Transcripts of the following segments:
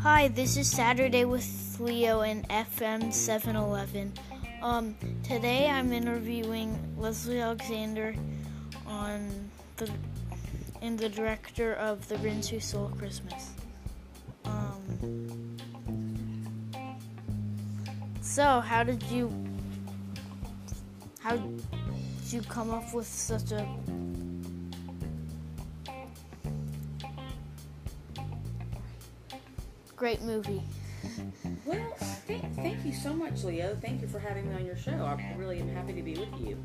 Hi, this is Saturday with Leo in FM 711. Um, today I'm interviewing Leslie Alexander on the and the director of The Grinch Who Stole Christmas. Um, so, how did you how did you come up with such a great movie? Well, th- thank you so much, Leo. Thank you for having me on your show. I really am happy to be with you.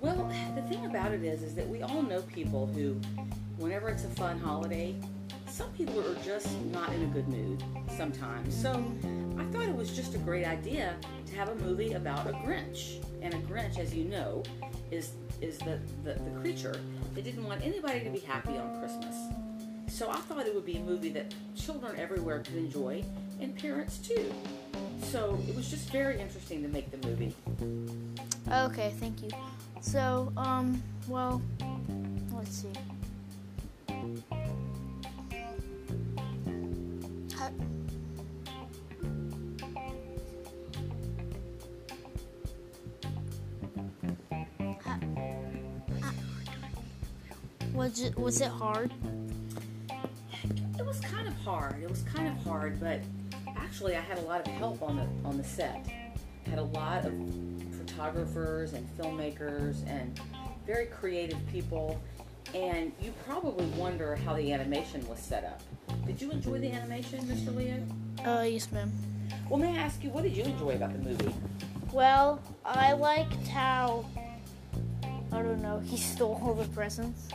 Well, the thing about it is, is that we all know people who, whenever it's a fun holiday, some people are just not in a good mood sometimes. So I thought it was just a great idea to have a movie about a Grinch. And a Grinch, as you know, is is the, the, the creature that didn't want anybody to be happy on Christmas. So I thought it would be a movie that children everywhere could enjoy and parents too. So it was just very interesting to make the movie. Okay, thank you. So, um, well, let's see. Was it was it hard? Hard. It was kind of hard, but actually I had a lot of help on the on the set. I had a lot of photographers and filmmakers and very creative people. And you probably wonder how the animation was set up. Did you enjoy the animation, Mr. Leo? Uh, yes, ma'am. Well, may I ask you, what did you enjoy about the movie? Well, I liked how I don't know he stole all the presents.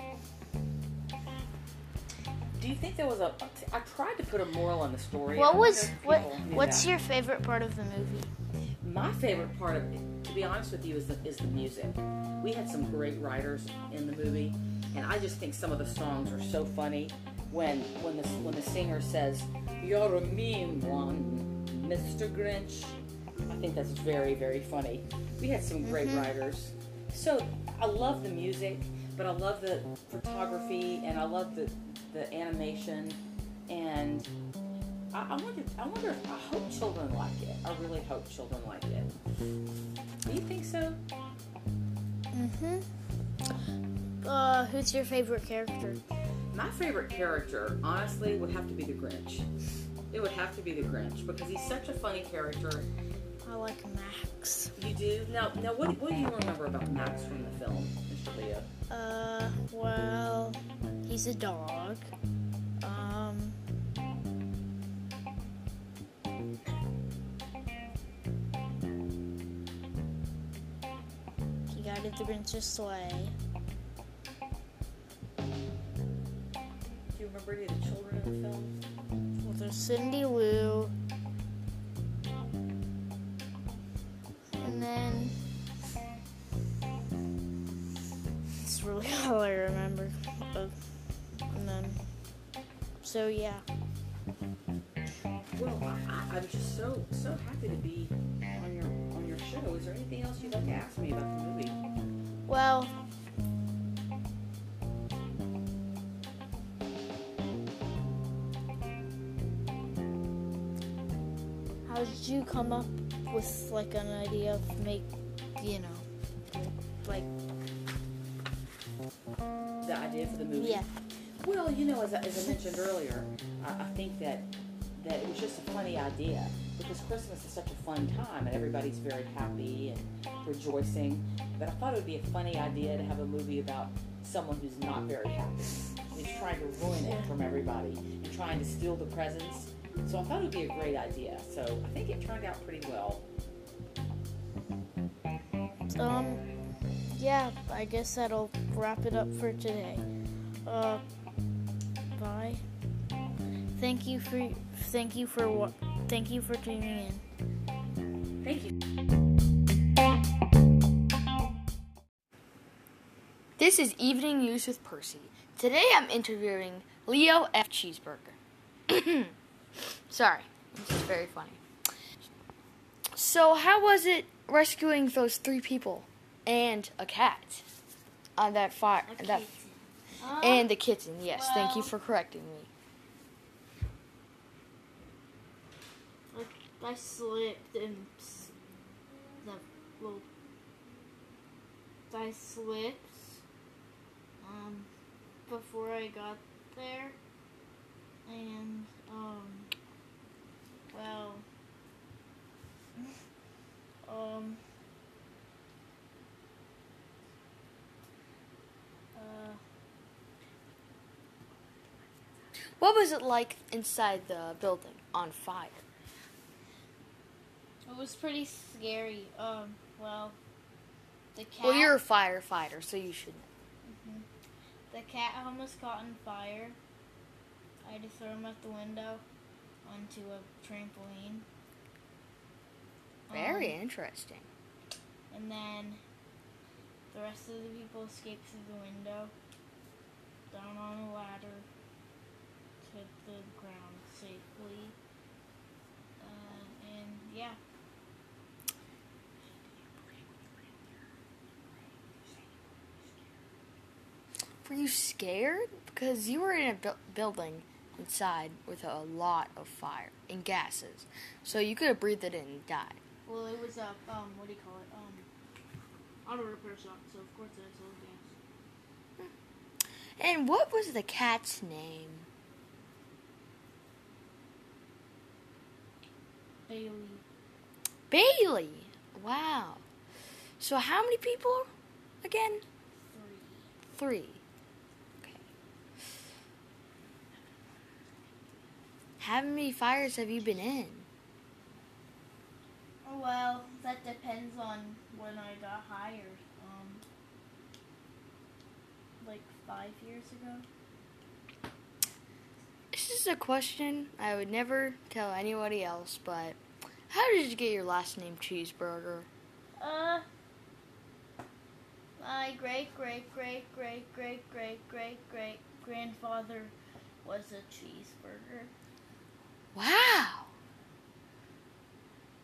Do you think there was a? I tried to put a moral on the story. What was what? What's that. your favorite part of the movie? My favorite part of it, to be honest with you, is the, is the music. We had some great writers in the movie, and I just think some of the songs are so funny. When when the when the singer says, "You're a mean one, Mr. Grinch," I think that's very very funny. We had some great mm-hmm. writers. So I love the music, but I love the photography, and I love the the animation, and I, I wonder. I wonder. If, I hope children like it. I really hope children like it. Do you think so? Mhm. Uh, who's your favorite character? My favorite character, honestly, would have to be the Grinch. It would have to be the Grinch because he's such a funny character. I like Max. You do now. Now, what, what do you remember about Max from the film, Mr. Leo? Uh, well, he's a dog. Um. He guided the Grinch's sleigh. Do you remember any of the children in the film? Well, there's Cindy Lou. And then. So, yeah. Well, I, I'm just so so happy to be on your on your show. Is there anything else you'd like to ask me about the movie? Well. How did you come up with like an idea of make, you know, like The idea for the movie? yeah, Well, you know, as I, as I mentioned earlier, I, I think that that it was just a funny idea because Christmas is such a fun time and everybody's very happy and rejoicing. But I thought it would be a funny idea to have a movie about someone who's not very happy, who's trying to ruin it from everybody and trying to steal the presents. So I thought it would be a great idea. So I think it turned out pretty well. um, yeah. I guess that'll wrap it up for today. Uh, bye. Thank you for thank you for thank you for tuning in. Thank you. This is Evening News with Percy. Today I'm interviewing Leo F. Cheeseburger. Sorry, this is very funny. So, how was it rescuing those three people and a cat on that fire? That Huh? And the kitten, yes. Thank you for correcting me. I slipped and the well, I slipped um before I got there, and um well um uh What was it like inside the building on fire? it was pretty scary. Um well the cat Well, you're a firefighter, so you should know. Mhm. The cat almost caught on fire. I had to throw him out the window onto a trampoline. Very Um, interesting. and then the rest of the people escaped through the window, down on a ladder to the ground safely. Uh, and yeah. Were you scared? Because you were in a bu- building inside with a lot of fire and gases. So you could have breathed it in and died. Well, it was a um, what do you call it? Um, auto repair shop. So of course I saw gas. And what was the cat's name? Bailey. Bailey. Wow. So how many people again? Three. Three. Okay. How many fires have you been in? Oh, Well, that depends on when I got hired. Um, like five years ago. This is a question I would never tell anybody else, but how did you get your last name Cheeseburger? Uh, my great great great great great great great great grandfather was a cheeseburger. Wow.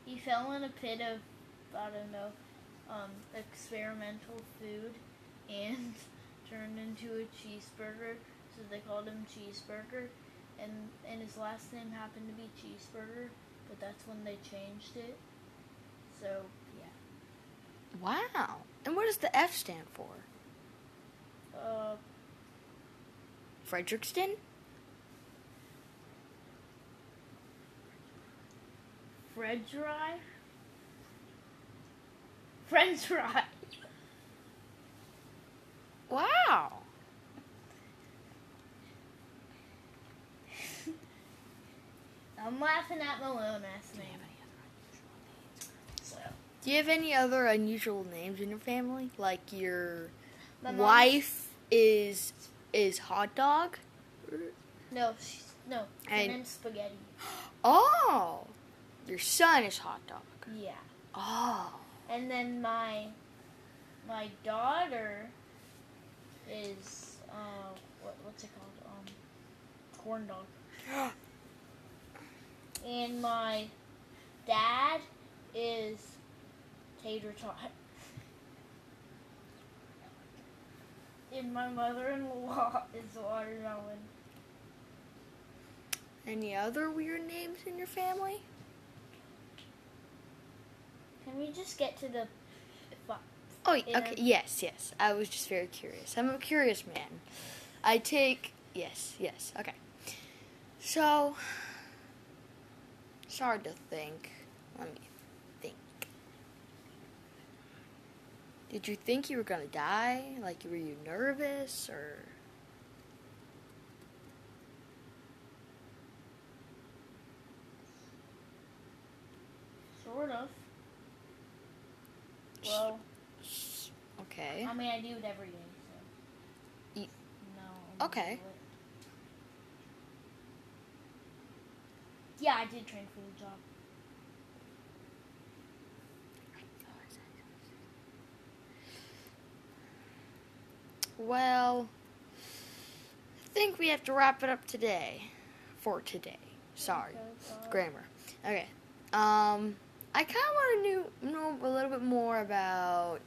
He fell in a pit of I don't know, um, experimental food and turned into a cheeseburger. So they called him Cheeseburger, and and his last name happened to be Cheeseburger, but that's when they changed it. So yeah. Wow. And what does the F stand for? Uh, Frederickston? French fry. French fry. Wow. I'm laughing at my own ass name. Do you have any other unusual names in your family? Like your my wife is is hot dog? No, she's, no. Her And- name's Spaghetti. Oh. Your son is hot dog. Yeah. Oh. And then my my daughter is uh what what's it called um corn dog. And my dad is tater tot. And my mother-in-law is watermelon. Any other weird names in your family? Can we just get to the? Oh, okay. Yes, yes. I was just very curious. I'm a curious man. I take yes, yes. Okay. So it's hard to think. Let me think. Did you think you were gonna die? Like, were you nervous or? Sort of. Well, Okay. I mean, I do it every day, so. Ye- No. Okay. do it. Yeah, I did train for the job. Well, I think we have to wrap it up today. For today. Sorry. Okay. Grammar. Okay. Um, I kind of want to know, know a little bit more about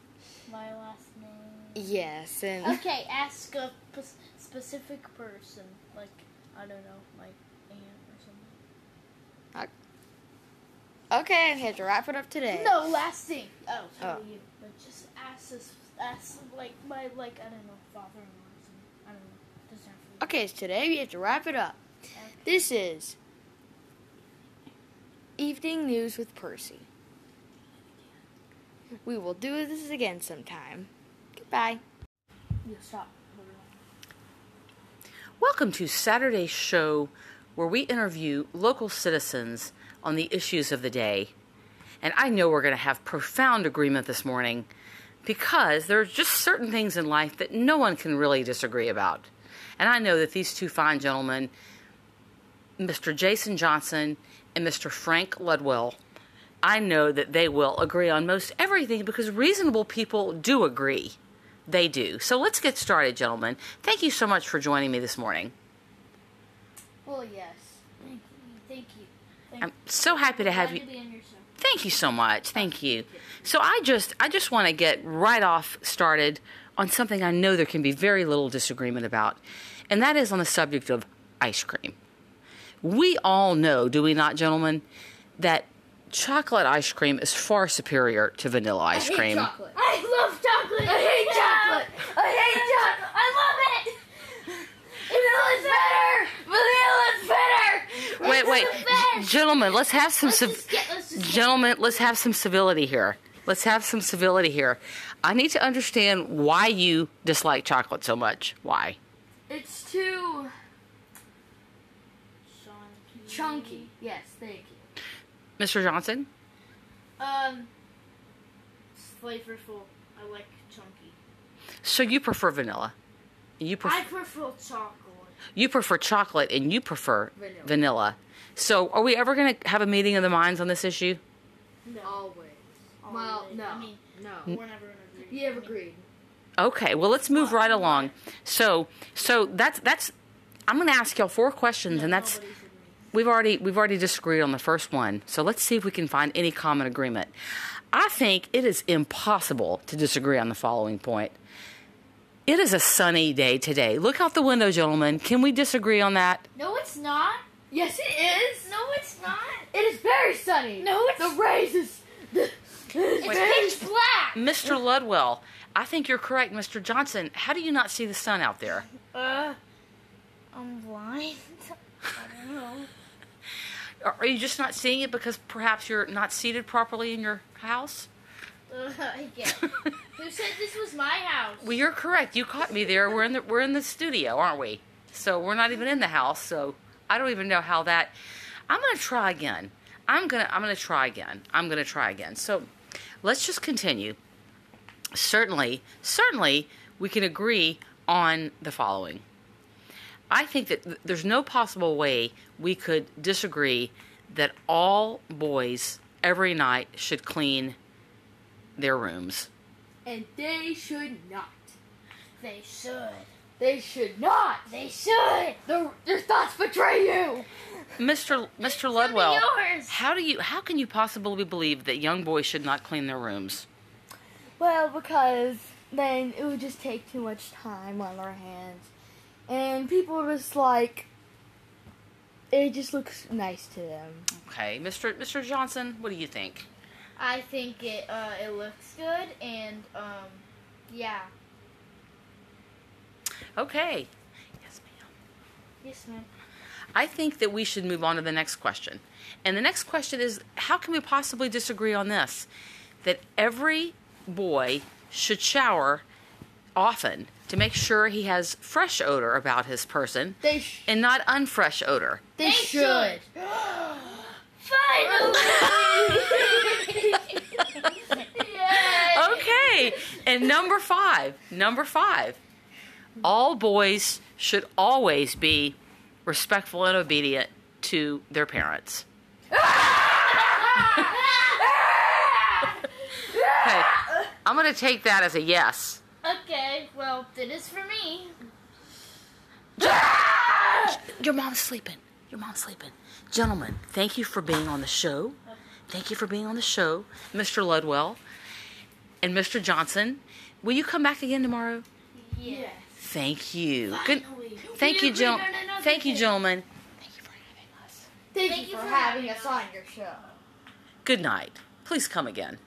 My last name. yes and Okay, ask a p- specific person, like I don't know, or something. Okay, I have to wrap it up today. No, last thing. Oh, tell Oh. you. But just ask this, ask like my like I don't know, father-in-law or. I don't know. Doesn't have to. Okay, so today we have to wrap it up. This is Evening News with Percy. We will do this again sometime. Goodbye. You stop. Welcome to Saturday's show where we interview local citizens on the issues of the day. And I know we're going to have profound agreement this morning because there are just certain things in life that no one can really disagree about. And I know that these two fine gentlemen, Mr. Jason Johnson and Mr. Frank Ludwell, I know that they will agree on most everything because reasonable people do agree. They do. So let's get started, gentlemen. Thank you so much for joining me this morning. Well, yes. Thank you. Thank you. Thank I'm so happy to have Glad you. to be on your show. Thank you so much. Thank oh. you. So I just I just want to get right off started on something I know there can be very little disagreement about. And that is on the subject of ice cream. We all know, do we not, gentlemen, that chocolate ice cream is far superior to vanilla ice cream. Chocolate. I love chocolate. I hate chocolate. I hate chocolate. I love it. Vanilla's better. Vanilla's better. Wait, wait, It's the best. Gentlemen, let's have some Let's civ- just get, let's gentlemen, let's have some civility here. Let's have some civility here. I need to understand why you dislike chocolate so much. Why? It's too chunky. Yes, thank you. Mr. Johnson? Um, it's flavorful. I like chunky. So you prefer vanilla? You prefer I prefer chocolate. You prefer chocolate and you prefer Vanilla. vanilla. So are we ever going to have a meeting of the minds on this issue? No. Always. Well, Always. no. I mean, no. we're never gonna agree. You have agreed. Okay, well let's move right along. So so that's that's I'm going to ask y'all four questions and that's we've already we've already disagreed on the first one. So let's see if we can find any common agreement. I think it is impossible to disagree on the following point. It is a sunny day today. Look out the window, gentlemen. Can we disagree on that? No, it's not. Yes, it is. No, it's not. It is very sunny. No, it's The rays is. The, It's pitch black. Mr. Ludwell, I think you're correct, Mr. Johnson. How do you not see the sun out there? Uh, I'm blind. I don't know. Are are you just not seeing it because perhaps you're not seated properly in your house? Uh, yeah. Who said this was my house? Well, you're correct. You caught me there. We're in the we're in the studio, aren't we? So we're not even in the house. So I don't even know how that. I'm gonna try again. I'm gonna I'm gonna try again. I'm gonna try again. So let's just continue. Certainly, certainly, we can agree on the following. I think that th- there's no possible way we could disagree that all boys every night should clean their rooms. And they should not. They should. They should not. They should. The, your thoughts betray you. Mr. Mr. It's gonna be Ludwell, yours. how do you how can you possibly believe that young boys should not clean their rooms? Well, because then it would just take too much time on our hands. And people are just like, it just looks nice to them. Okay, Mr. Mr. Johnson, what do you think? I think it uh, it looks good and um yeah. Okay. Yes, ma'am. Yes, ma'am. I think that we should move on to the next question. And the next question is how can we possibly disagree on this? That every boy should shower often to make sure he has fresh odor about his person They sh- and not unfresh odor. they, should. Finally. Yay. Okay. And number five, number five, all boys should always be respectful and obedient to their parents. Okay. I'm going to take that as a yes. Okay, well, it is for me. Your mom's sleeping. Your mom's sleeping. Gentlemen, thank you for being on the show. Thank you for being on the show, Mr. Ludwell and Mr. Johnson. Will you come back again tomorrow? Yes. Thank you. Good. Thank you, agreed gen- on another Thank you, thing. gentlemen. Thank you for having us. Thank, Thank you you for for having having us on your show. Good night. Please come again.